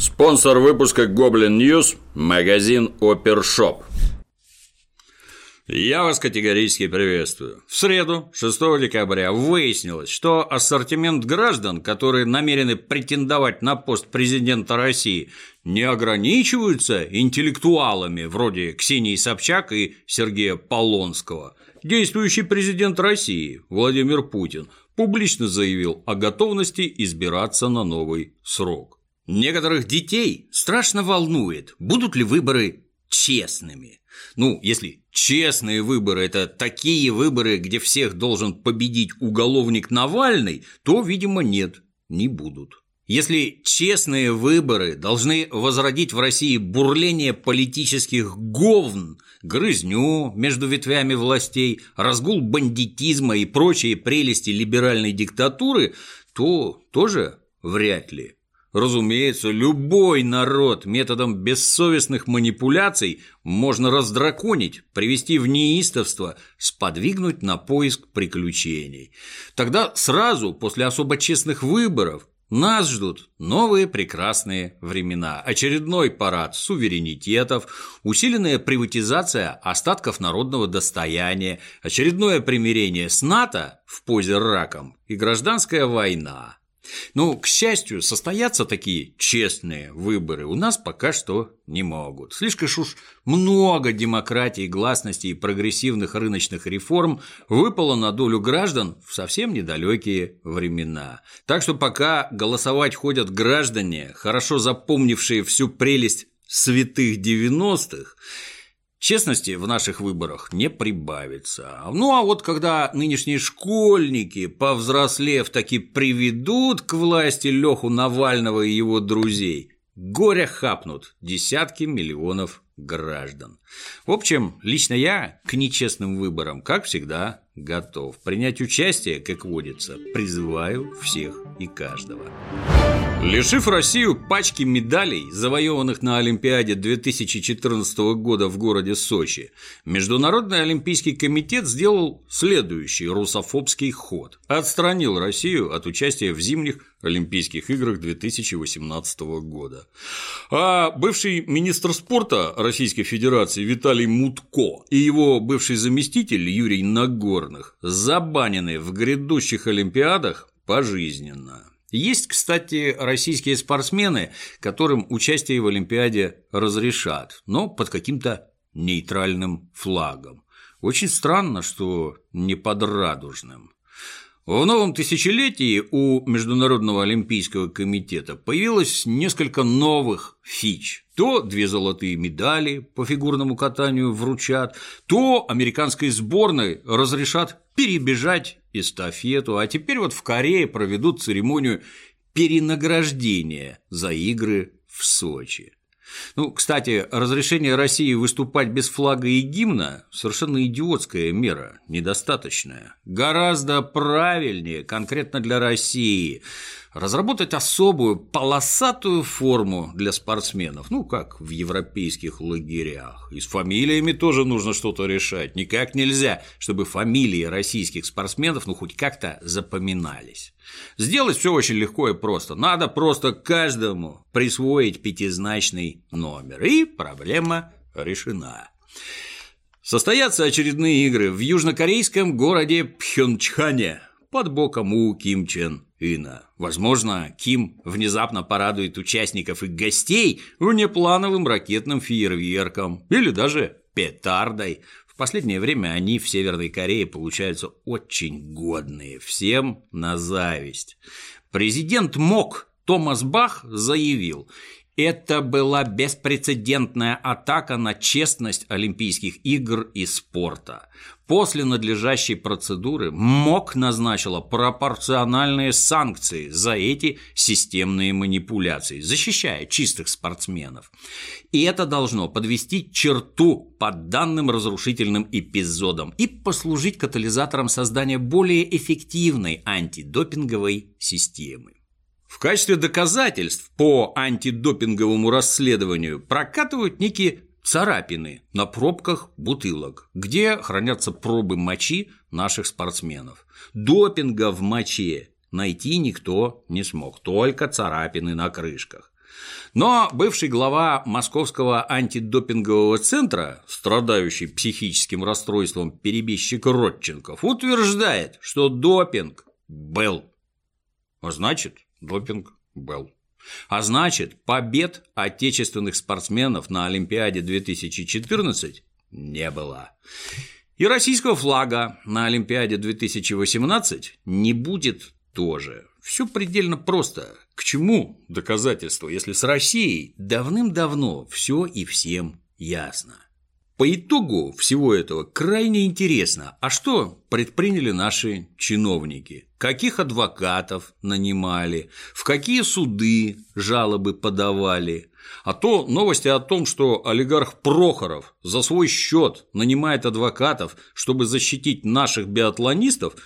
Спонсор выпуска Goblin News – магазин Опершоп. Я вас категорически приветствую. В среду, 6 декабря, выяснилось, что ассортимент граждан, которые намерены претендовать на пост президента России, не ограничиваются интеллектуалами вроде Ксении Собчак и Сергея Полонского. Действующий президент России Владимир Путин публично заявил о готовности избираться на новый срок. Некоторых детей страшно волнует, будут ли выборы честными. Ну, если честные выборы – это такие выборы, где всех должен победить уголовник Навальный, то, видимо, нет, не будут. Если честные выборы должны возродить в России бурление политических говн, грызню между ветвями властей, разгул бандитизма и прочие прелести либеральной диктатуры, то тоже вряд ли. Разумеется, любой народ методом бессовестных манипуляций можно раздраконить, привести в неистовство, сподвигнуть на поиск приключений. Тогда сразу после особо честных выборов нас ждут новые прекрасные времена, очередной парад суверенитетов, усиленная приватизация остатков народного достояния, очередное примирение с НАТО в позе раком и гражданская война. Ну, к счастью, состояться такие честные выборы у нас пока что не могут. Слишком уж много демократии, гласности и прогрессивных рыночных реформ выпало на долю граждан в совсем недалекие времена. Так что пока голосовать ходят граждане, хорошо запомнившие всю прелесть святых 90-х, Честности в наших выборах не прибавится. Ну а вот когда нынешние школьники, повзрослев, таки приведут к власти Леху Навального и его друзей, горя хапнут десятки миллионов граждан. В общем, лично я к нечестным выборам, как всегда, готов. Принять участие, как водится, призываю всех и каждого. Лишив Россию пачки медалей, завоеванных на Олимпиаде 2014 года в городе Сочи, Международный Олимпийский комитет сделал следующий русофобский ход – отстранил Россию от участия в зимних Олимпийских играх 2018 года. А бывший министр спорта Российской Федерации Виталий Мутко и его бывший заместитель Юрий Нагорных забанены в грядущих Олимпиадах пожизненно. Есть, кстати, российские спортсмены, которым участие в Олимпиаде разрешат, но под каким-то нейтральным флагом. Очень странно, что не под радужным. В новом тысячелетии у Международного олимпийского комитета появилось несколько новых фич. То две золотые медали по фигурному катанию вручат, то американской сборной разрешат перебежать эстафету, а теперь вот в Корее проведут церемонию перенаграждения за игры в Сочи. Ну, кстати, разрешение России выступать без флага и гимна – совершенно идиотская мера, недостаточная. Гораздо правильнее, конкретно для России, разработать особую полосатую форму для спортсменов, ну, как в европейских лагерях. И с фамилиями тоже нужно что-то решать. Никак нельзя, чтобы фамилии российских спортсменов, ну, хоть как-то запоминались. Сделать все очень легко и просто. Надо просто каждому присвоить пятизначный номер, и проблема решена. Состоятся очередные игры в южнокорейском городе Пхенчхане под боком у Ким Чен Ина. Возможно, Ким внезапно порадует участников и гостей внеплановым ракетным фейерверком или даже петардой. В последнее время они в Северной Корее получаются очень годные, всем на зависть. Президент МОК Томас Бах заявил, это была беспрецедентная атака на честность Олимпийских игр и спорта. После надлежащей процедуры МОК назначила пропорциональные санкции за эти системные манипуляции, защищая чистых спортсменов. И это должно подвести черту под данным разрушительным эпизодом и послужить катализатором создания более эффективной антидопинговой системы. В качестве доказательств по антидопинговому расследованию прокатывают некие царапины на пробках бутылок, где хранятся пробы мочи наших спортсменов. Допинга в моче найти никто не смог, только царапины на крышках. Но бывший глава Московского антидопингового центра, страдающий психическим расстройством перебежчик Родченков, утверждает, что допинг был. А значит, допинг был. А значит, побед отечественных спортсменов на Олимпиаде 2014 не было. И российского флага на Олимпиаде 2018 не будет тоже. Все предельно просто. К чему доказательства, если с Россией давным-давно все и всем ясно? По итогу всего этого крайне интересно, а что предприняли наши чиновники? Каких адвокатов нанимали? В какие суды жалобы подавали? А то новости о том, что олигарх Прохоров за свой счет нанимает адвокатов, чтобы защитить наших биатлонистов,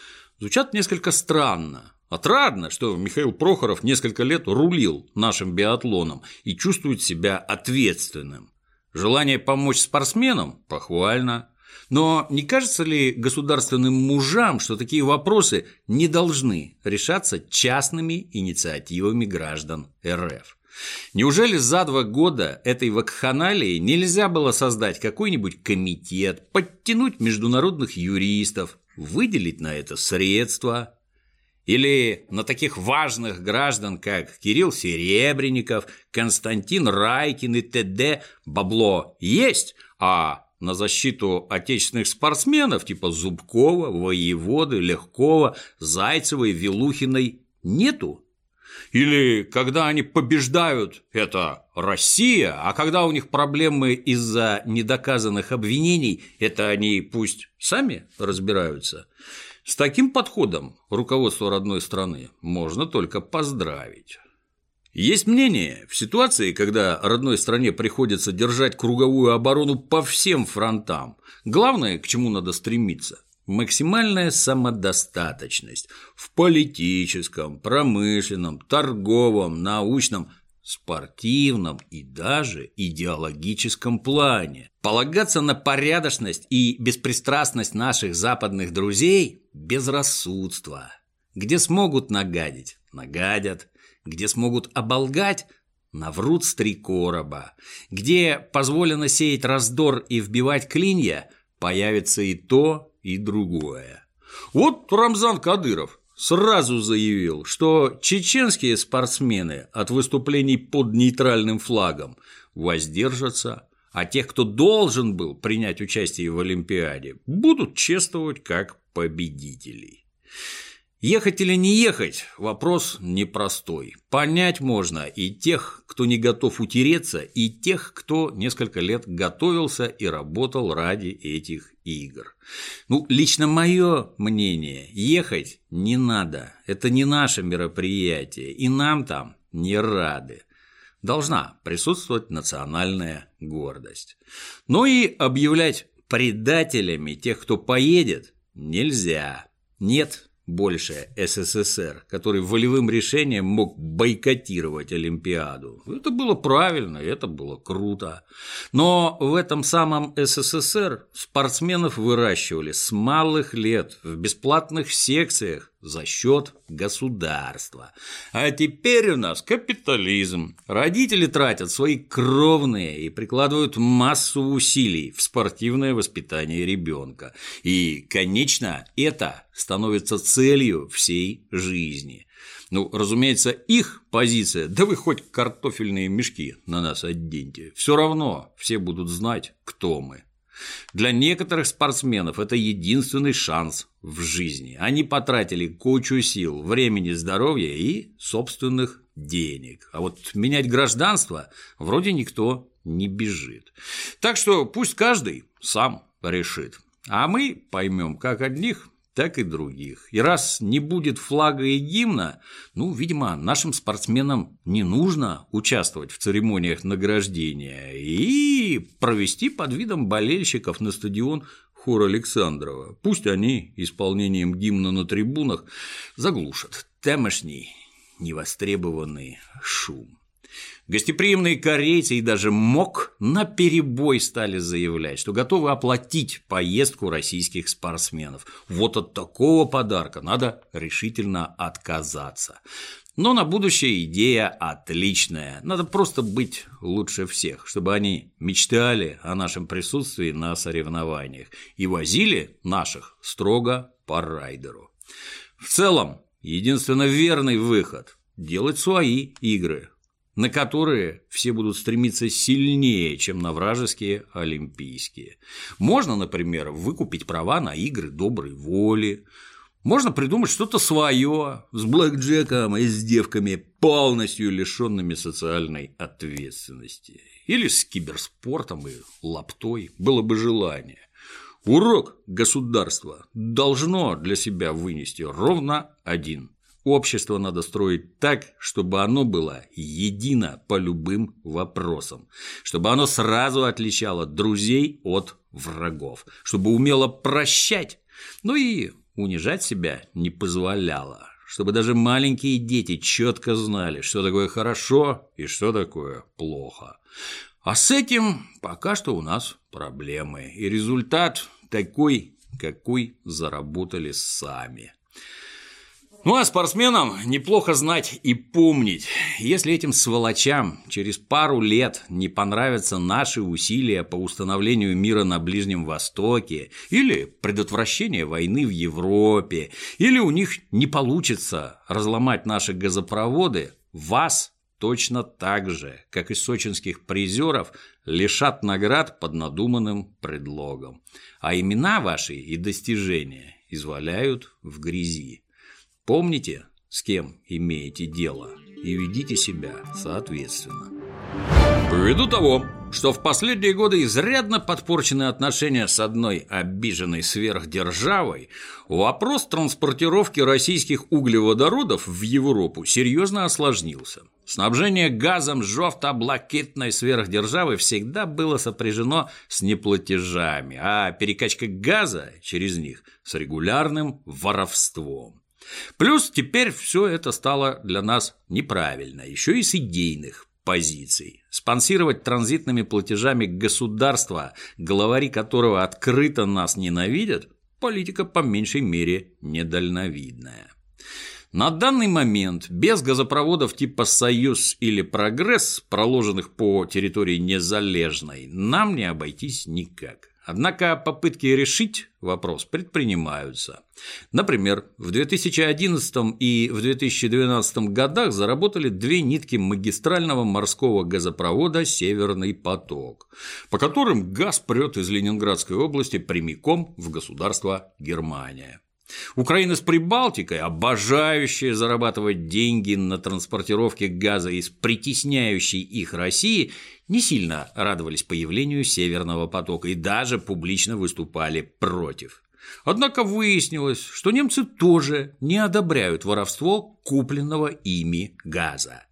звучат несколько странно. Отрадно, что Михаил Прохоров несколько лет рулил нашим биатлоном и чувствует себя ответственным. Желание помочь спортсменам – похвально. Но не кажется ли государственным мужам, что такие вопросы не должны решаться частными инициативами граждан РФ? Неужели за два года этой вакханалии нельзя было создать какой-нибудь комитет, подтянуть международных юристов, выделить на это средства? Или на таких важных граждан, как Кирилл Серебренников, Константин Райкин и т.д. бабло есть, а на защиту отечественных спортсменов типа Зубкова, Воеводы, Легкова, Зайцевой, Вилухиной нету? Или когда они побеждают, это Россия, а когда у них проблемы из-за недоказанных обвинений, это они пусть сами разбираются. С таким подходом руководство родной страны можно только поздравить. Есть мнение, в ситуации, когда родной стране приходится держать круговую оборону по всем фронтам, главное, к чему надо стремиться – максимальная самодостаточность в политическом, промышленном, торговом, научном – спортивном и даже идеологическом плане. Полагаться на порядочность и беспристрастность наших западных друзей – безрассудство. Где смогут нагадить – нагадят. Где смогут оболгать – наврут с три короба. Где позволено сеять раздор и вбивать клинья – появится и то, и другое. Вот Рамзан Кадыров – сразу заявил, что чеченские спортсмены от выступлений под нейтральным флагом воздержатся, а тех, кто должен был принять участие в Олимпиаде, будут чествовать как победителей. Ехать или не ехать – вопрос непростой. Понять можно и тех, кто не готов утереться, и тех, кто несколько лет готовился и работал ради этих игр. Ну, лично мое мнение – ехать не надо. Это не наше мероприятие, и нам там не рады. Должна присутствовать национальная гордость. Но и объявлять предателями тех, кто поедет, нельзя. Нет больше СССР, который волевым решением мог бойкотировать Олимпиаду. Это было правильно, это было круто. Но в этом самом СССР спортсменов выращивали с малых лет в бесплатных секциях за счет государства. А теперь у нас капитализм. Родители тратят свои кровные и прикладывают массу усилий в спортивное воспитание ребенка. И, конечно, это становится целью всей жизни. Ну, разумеется, их позиция, да вы хоть картофельные мешки на нас оденьте, все равно все будут знать, кто мы. Для некоторых спортсменов это единственный шанс в жизни. Они потратили кучу сил, времени, здоровья и собственных денег. А вот менять гражданство вроде никто не бежит. Так что пусть каждый сам решит. А мы поймем как одних, так и других. И раз не будет флага и гимна, ну, видимо, нашим спортсменам не нужно участвовать в церемониях награждения и провести под видом болельщиков на стадион хор Александрова. Пусть они исполнением гимна на трибунах заглушат тамошний невостребованный шум. Гостеприимные корейцы и даже МОК на перебой стали заявлять, что готовы оплатить поездку российских спортсменов. Вот от такого подарка надо решительно отказаться. Но на будущее идея отличная. Надо просто быть лучше всех, чтобы они мечтали о нашем присутствии на соревнованиях и возили наших строго по райдеру. В целом, единственно верный выход – делать свои игры, на которые все будут стремиться сильнее, чем на вражеские олимпийские. Можно, например, выкупить права на игры доброй воли, можно придумать что-то свое с блэкджеком и с девками, полностью лишенными социальной ответственности. Или с киберспортом и лаптой, было бы желание. Урок государства должно для себя вынести ровно один. Общество надо строить так, чтобы оно было едино по любым вопросам, чтобы оно сразу отличало друзей от врагов, чтобы умело прощать, ну и унижать себя не позволяло, чтобы даже маленькие дети четко знали, что такое хорошо и что такое плохо. А с этим пока что у нас проблемы, и результат такой, какой заработали сами. Ну а спортсменам неплохо знать и помнить, если этим сволочам через пару лет не понравятся наши усилия по установлению мира на Ближнем Востоке или предотвращение войны в Европе, или у них не получится разломать наши газопроводы, вас точно так же, как и сочинских призеров, лишат наград под надуманным предлогом, а имена ваши и достижения изваляют в грязи. Помните, с кем имеете дело, и ведите себя соответственно. Ввиду того, что в последние годы изрядно подпорчены отношения с одной обиженной сверхдержавой, вопрос транспортировки российских углеводородов в Европу серьезно осложнился. Снабжение газом жовто-блакитной сверхдержавы всегда было сопряжено с неплатежами, а перекачка газа через них с регулярным воровством. Плюс теперь все это стало для нас неправильно, еще и с идейных позиций. Спонсировать транзитными платежами государства, главари которого открыто нас ненавидят, политика по меньшей мере недальновидная. На данный момент без газопроводов типа «Союз» или «Прогресс», проложенных по территории Незалежной, нам не обойтись никак. Однако попытки решить вопрос предпринимаются. Например, в 2011 и в 2012 годах заработали две нитки магистрального морского газопровода «Северный поток», по которым газ прет из Ленинградской области прямиком в государство Германия. Украина с Прибалтикой, обожающая зарабатывать деньги на транспортировке газа из притесняющей их России, не сильно радовались появлению Северного потока и даже публично выступали против. Однако выяснилось, что немцы тоже не одобряют воровство купленного ими газа.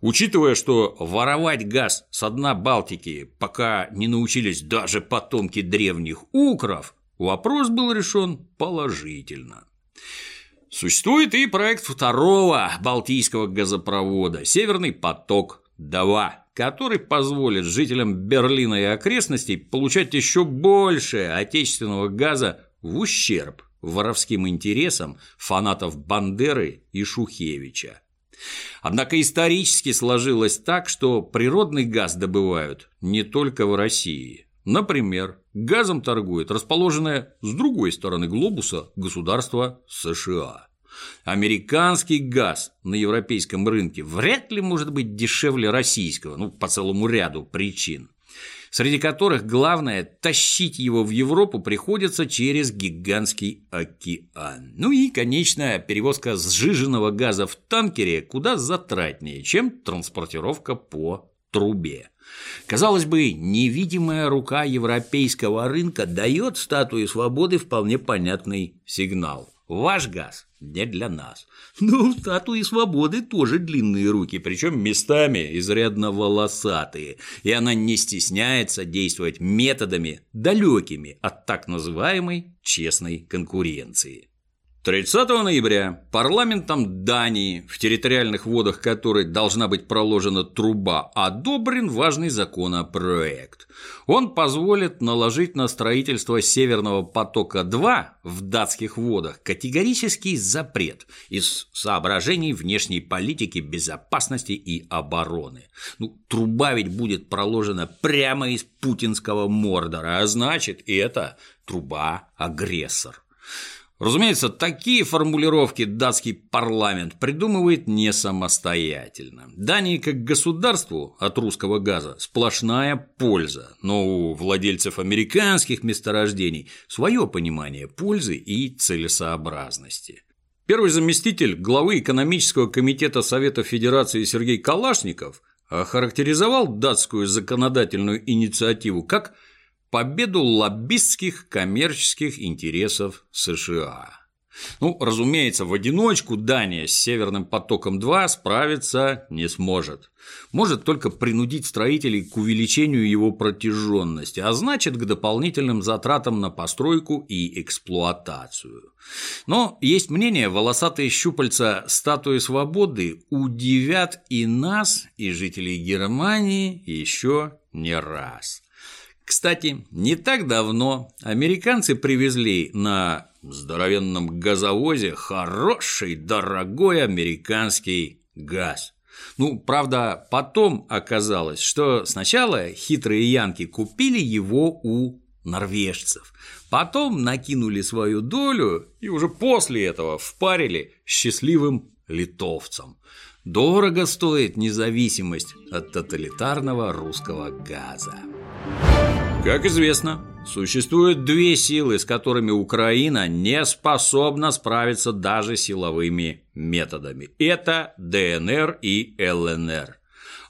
Учитывая, что воровать газ с дна Балтики пока не научились даже потомки древних укров, Вопрос был решен положительно. Существует и проект второго Балтийского газопровода «Северный поток-2», который позволит жителям Берлина и окрестностей получать еще больше отечественного газа в ущерб воровским интересам фанатов Бандеры и Шухевича. Однако исторически сложилось так, что природный газ добывают не только в России. Например, газом торгует расположенное с другой стороны глобуса государство США. Американский газ на европейском рынке вряд ли может быть дешевле российского, ну, по целому ряду причин, среди которых главное – тащить его в Европу приходится через гигантский океан. Ну и, конечно, перевозка сжиженного газа в танкере куда затратнее, чем транспортировка по трубе. Казалось бы, невидимая рука европейского рынка дает статуе свободы вполне понятный сигнал. Ваш газ не для нас. Но у статуи свободы тоже длинные руки, причем местами изрядно волосатые, и она не стесняется действовать методами, далекими от так называемой честной конкуренции. 30 ноября парламентом Дании, в территориальных водах которой должна быть проложена труба, одобрен важный законопроект. Он позволит наложить на строительство Северного потока-2 в датских водах категорический запрет из соображений внешней политики, безопасности и обороны. Ну, труба ведь будет проложена прямо из путинского Мордора, а значит, это труба-агрессор. Разумеется, такие формулировки датский парламент придумывает не самостоятельно. Дании как государству от русского газа сплошная польза, но у владельцев американских месторождений свое понимание пользы и целесообразности. Первый заместитель главы экономического комитета Совета Федерации Сергей Калашников охарактеризовал датскую законодательную инициативу как – победу лоббистских коммерческих интересов США. Ну, разумеется, в одиночку Дания с Северным потоком-2 справиться не сможет. Может только принудить строителей к увеличению его протяженности, а значит к дополнительным затратам на постройку и эксплуатацию. Но есть мнение, волосатые щупальца статуи свободы удивят и нас, и жителей Германии еще не раз. Кстати, не так давно американцы привезли на здоровенном газовозе хороший, дорогой американский газ. Ну, правда, потом оказалось, что сначала хитрые янки купили его у норвежцев, потом накинули свою долю и уже после этого впарили счастливым литовцам. Дорого стоит независимость от тоталитарного русского газа. Как известно, существуют две силы, с которыми Украина не способна справиться даже силовыми методами. Это ДНР и ЛНР.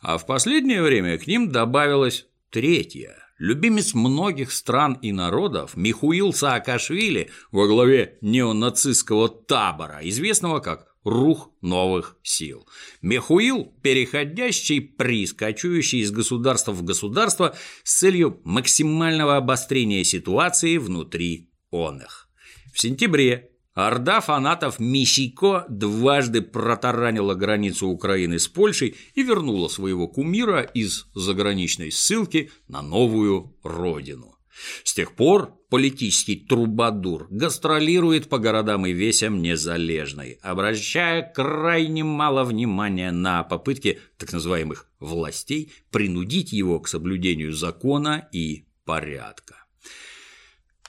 А в последнее время к ним добавилась третья. Любимец многих стран и народов Михуил Саакашвили во главе неонацистского табора, известного как рух новых сил. Мехуил – переходящий приз, кочующий из государства в государство с целью максимального обострения ситуации внутри он их. В сентябре Орда фанатов Мисико дважды протаранила границу Украины с Польшей и вернула своего кумира из заграничной ссылки на новую родину. С тех пор политический трубадур гастролирует по городам и весям незалежной, обращая крайне мало внимания на попытки так называемых властей принудить его к соблюдению закона и порядка.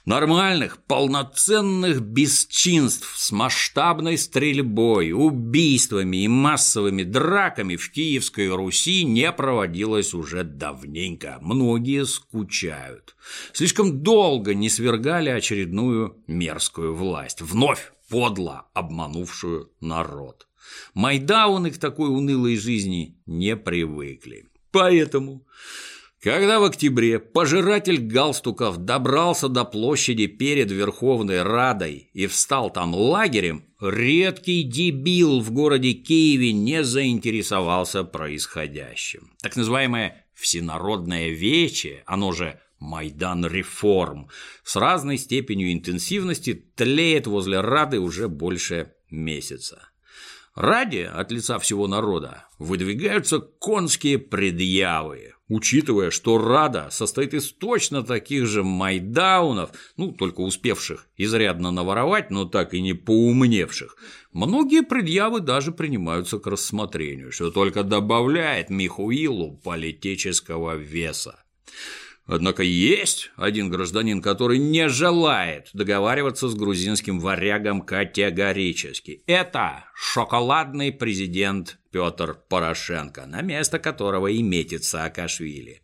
Нормальных, полноценных бесчинств с масштабной стрельбой, убийствами и массовыми драками в Киевской Руси не проводилось уже давненько. Многие скучают. Слишком долго не свергали очередную мерзкую власть, вновь подло обманувшую народ. Майдауны к такой унылой жизни не привыкли. Поэтому когда в октябре пожиратель галстуков добрался до площади перед Верховной Радой и встал там лагерем, редкий дебил в городе Киеве не заинтересовался происходящим. Так называемое «всенародное вече», оно же Майдан реформ, с разной степенью интенсивности тлеет возле Рады уже больше месяца. Ради от лица всего народа выдвигаются конские предъявы, учитывая, что Рада состоит из точно таких же майдаунов, ну, только успевших изрядно наворовать, но так и не поумневших, многие предъявы даже принимаются к рассмотрению, что только добавляет Михуилу политического веса. Однако есть один гражданин, который не желает договариваться с грузинским варягом категорически. Это шоколадный президент Петр Порошенко, на место которого и метит Саакашвили.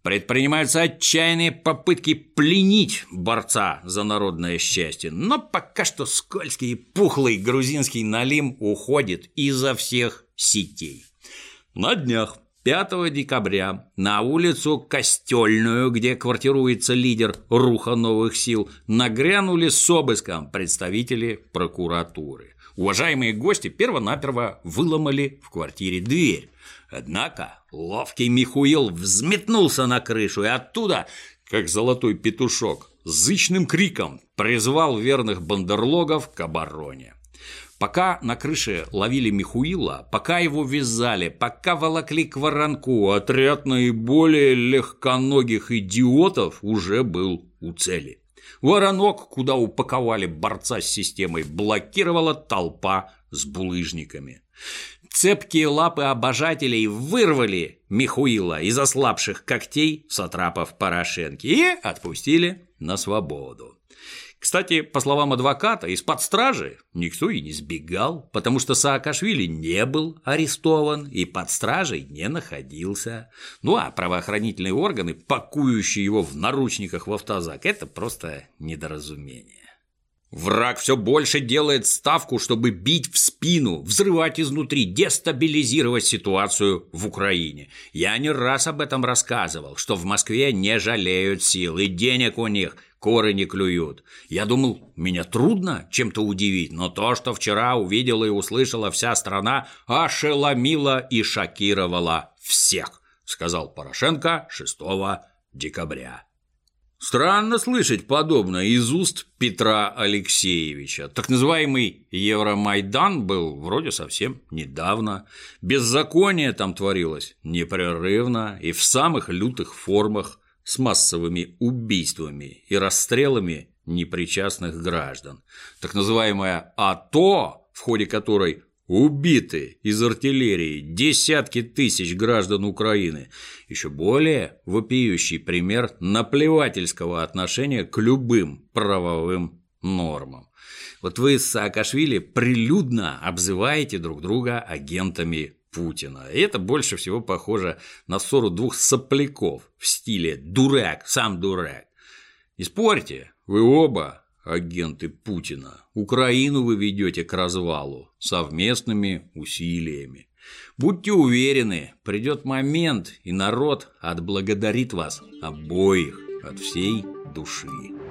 Предпринимаются отчаянные попытки пленить борца за народное счастье, но пока что скользкий и пухлый грузинский налим уходит изо всех сетей. На днях 5 декабря на улицу Костельную, где квартируется лидер Руха новых сил, нагрянули с обыском представители прокуратуры. Уважаемые гости первонаперво выломали в квартире дверь. Однако ловкий Михуил взметнулся на крышу и оттуда, как золотой петушок, зычным криком призвал верных бандерлогов к обороне. Пока на крыше ловили Михуила, пока его вязали, пока волокли к воронку, отряд наиболее легконогих идиотов уже был у цели. Воронок, куда упаковали борца с системой, блокировала толпа с булыжниками. Цепкие лапы обожателей вырвали Михуила из ослабших когтей сатрапов Порошенки и отпустили на свободу. Кстати, по словам адвоката, из-под стражи никто и не сбегал, потому что Саакашвили не был арестован и под стражей не находился. Ну а правоохранительные органы, пакующие его в наручниках в автозак, это просто недоразумение. Враг все больше делает ставку, чтобы бить в спину, взрывать изнутри, дестабилизировать ситуацию в Украине. Я не раз об этом рассказывал, что в Москве не жалеют сил и денег у них – коры не клюют. Я думал, меня трудно чем-то удивить, но то, что вчера увидела и услышала вся страна, ошеломило и шокировало всех, сказал Порошенко 6 декабря. Странно слышать подобное из уст Петра Алексеевича. Так называемый Евромайдан был вроде совсем недавно. Беззаконие там творилось непрерывно и в самых лютых формах с массовыми убийствами и расстрелами непричастных граждан. Так называемая АТО, в ходе которой убиты из артиллерии десятки тысяч граждан Украины, еще более вопиющий пример наплевательского отношения к любым правовым нормам. Вот вы с Саакашвили прилюдно обзываете друг друга агентами Путина. И это больше всего похоже на ссору двух сопляков в стиле «дурак, сам дурак». Не спорьте, вы оба агенты Путина. Украину вы ведете к развалу совместными усилиями. Будьте уверены, придет момент, и народ отблагодарит вас обоих от всей души.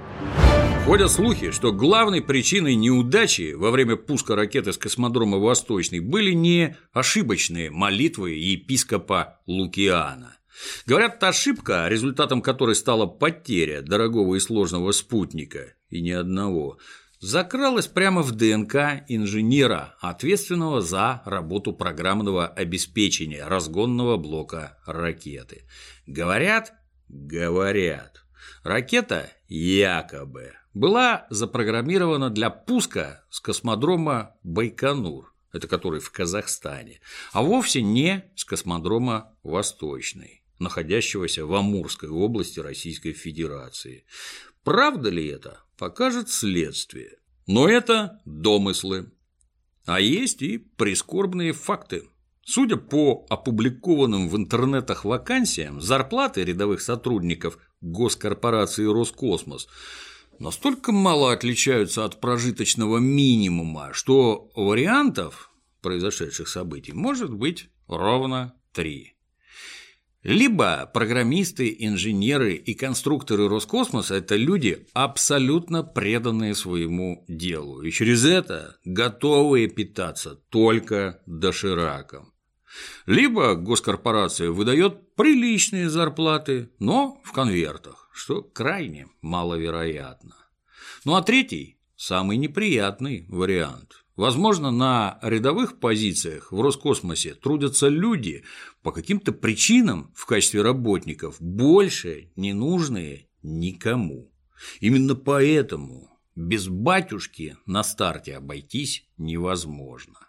Ходят слухи, что главной причиной неудачи во время пуска ракеты с космодрома Восточный были не ошибочные молитвы епископа Лукиана. Говорят, ошибка, результатом которой стала потеря дорогого и сложного спутника, и ни одного, закралась прямо в ДНК инженера, ответственного за работу программного обеспечения разгонного блока ракеты. Говорят, говорят. Ракета якобы была запрограммирована для пуска с космодрома Байконур, это который в Казахстане, а вовсе не с космодрома Восточный, находящегося в Амурской области Российской Федерации. Правда ли это, покажет следствие. Но это домыслы. А есть и прискорбные факты. Судя по опубликованным в интернетах вакансиям, зарплаты рядовых сотрудников госкорпорации «Роскосмос» настолько мало отличаются от прожиточного минимума, что вариантов произошедших событий может быть ровно три. Либо программисты, инженеры и конструкторы Роскосмоса – это люди, абсолютно преданные своему делу, и через это готовые питаться только дошираком. Либо госкорпорация выдает приличные зарплаты, но в конвертах что крайне маловероятно. Ну а третий – самый неприятный вариант. Возможно, на рядовых позициях в Роскосмосе трудятся люди по каким-то причинам в качестве работников больше не нужные никому. Именно поэтому без батюшки на старте обойтись невозможно.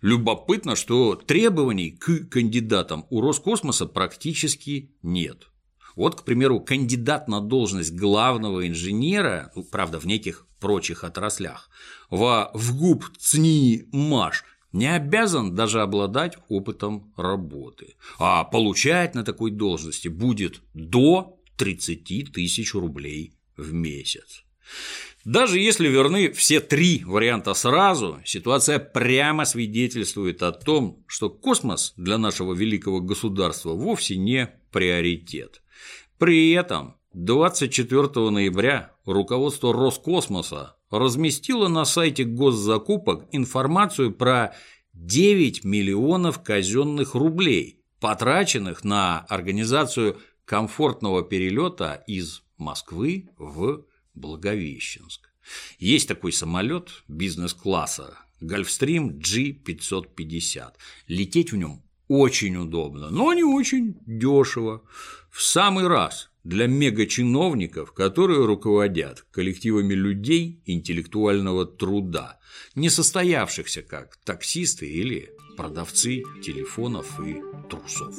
Любопытно, что требований к кандидатам у Роскосмоса практически нет. Вот, к примеру, кандидат на должность главного инженера, ну, правда, в неких прочих отраслях, во ВГУП ЦНИ МАШ не обязан даже обладать опытом работы, а получать на такой должности будет до 30 тысяч рублей в месяц. Даже если верны все три варианта сразу, ситуация прямо свидетельствует о том, что космос для нашего великого государства вовсе не приоритет. При этом 24 ноября руководство Роскосмоса разместило на сайте госзакупок информацию про 9 миллионов казенных рублей, потраченных на организацию комфортного перелета из Москвы в Благовещенск. Есть такой самолет бизнес-класса Гольфстрим G550. Лететь в нем очень удобно, но не очень дешево. В самый раз для мегачиновников, которые руководят коллективами людей интеллектуального труда, не состоявшихся как таксисты или продавцы телефонов и трусов.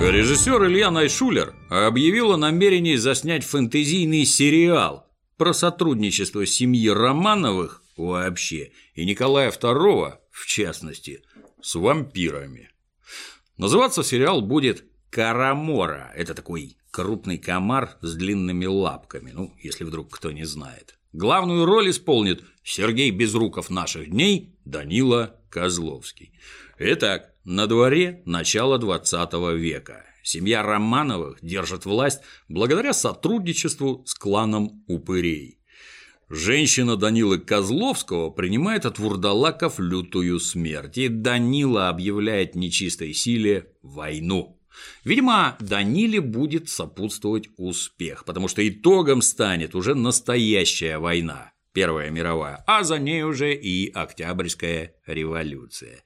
Режиссер Илья Найшулер объявил о намерении заснять фэнтезийный сериал про сотрудничество семьи Романовых вообще и Николая II в частности с вампирами. Называться сериал будет «Карамора». Это такой крупный комар с длинными лапками, ну, если вдруг кто не знает. Главную роль исполнит Сергей Безруков наших дней, Данила Козловский. Итак, на дворе начало 20 века. Семья Романовых держит власть благодаря сотрудничеству с кланом упырей. Женщина Данилы Козловского принимает от вурдалаков лютую смерть, и Данила объявляет нечистой силе войну. Видимо, Даниле будет сопутствовать успех, потому что итогом станет уже настоящая война, Первая мировая, а за ней уже и Октябрьская революция.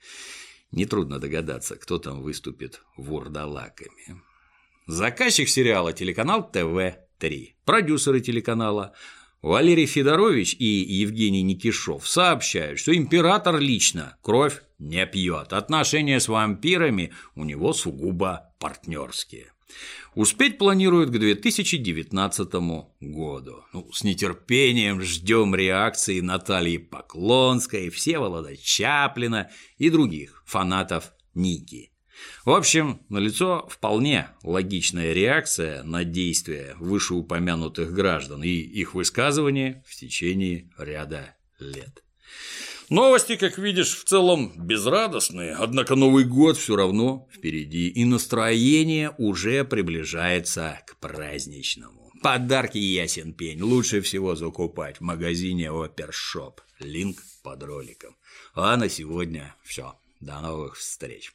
Нетрудно догадаться, кто там выступит вурдалаками. Заказчик сериала телеканал ТВ-3. Продюсеры телеканала Валерий Федорович и Евгений Никишов сообщают, что император лично кровь не пьет. Отношения с вампирами у него сугубо партнерские. Успеть планируют к 2019 году. Ну, с нетерпением ждем реакции Натальи Поклонской, Всеволода Чаплина и других фанатов Ники. В общем, налицо вполне логичная реакция на действия вышеупомянутых граждан и их высказывания в течение ряда лет. Новости, как видишь, в целом безрадостные, однако Новый год все равно впереди, и настроение уже приближается к праздничному. Подарки ясен пень, лучше всего закупать в магазине Опершоп. Линк под роликом. А на сегодня все. До новых встреч.